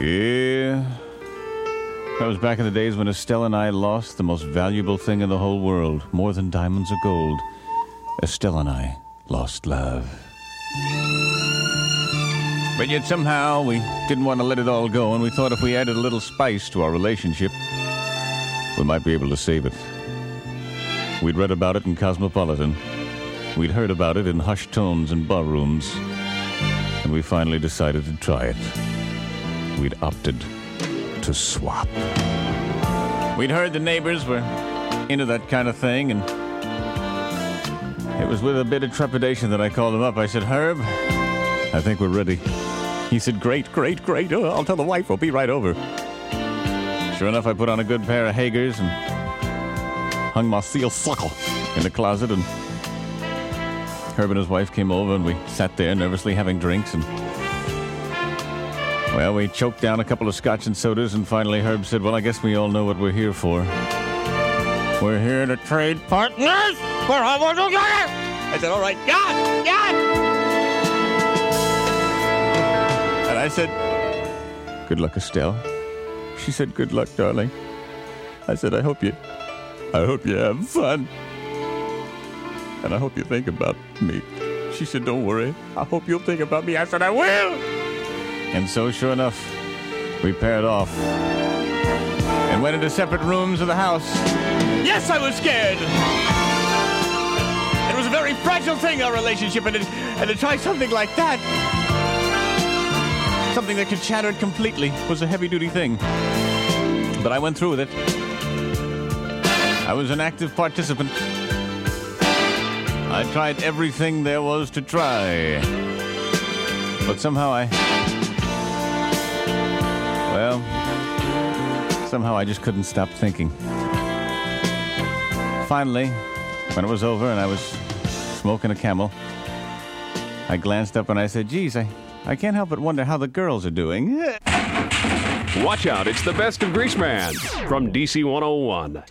Yeah. That was back in the days when Estelle and I lost the most valuable thing in the whole world, more than diamonds or gold. Estelle and I lost love. But yet somehow we didn't want to let it all go, and we thought if we added a little spice to our relationship, we might be able to save it. We'd read about it in Cosmopolitan. We'd heard about it in hushed tones in barrooms. And we finally decided to try it. We'd opted to swap. We'd heard the neighbors were into that kind of thing, and it was with a bit of trepidation that I called him up. I said, Herb, I think we're ready. He said, Great, great, great. Oh, I'll tell the wife. we'll be right over. Sure enough, I put on a good pair of Haggars and hung my seersucker in the closet, and Herb and his wife came over, and we sat there nervously having drinks, and well, we choked down a couple of scotch and sodas, and finally Herb said, Well, I guess we all know what we're here for. We're here to trade partners. We're almost together. I said, All right, God, God. And I said, Good luck, Estelle. She said, Good luck, darling. I said, I hope you, I hope you have fun. And I hope you think about me. She said, Don't worry. I hope you'll think about me. I said, I will. And so, sure enough, we paired off and went into separate rooms of the house. Yes, I was scared. It was a very fragile thing, our relationship, and to, and to try something like that, something that could shatter it completely, was a heavy duty thing. But I went through with it. I was an active participant. I tried everything there was to try. But somehow I. Well, somehow I just couldn't stop thinking. Finally, when it was over and I was smoking a camel, I glanced up and I said, Geez, I, I can't help but wonder how the girls are doing. Watch out, it's the best of Greaseman from DC 101.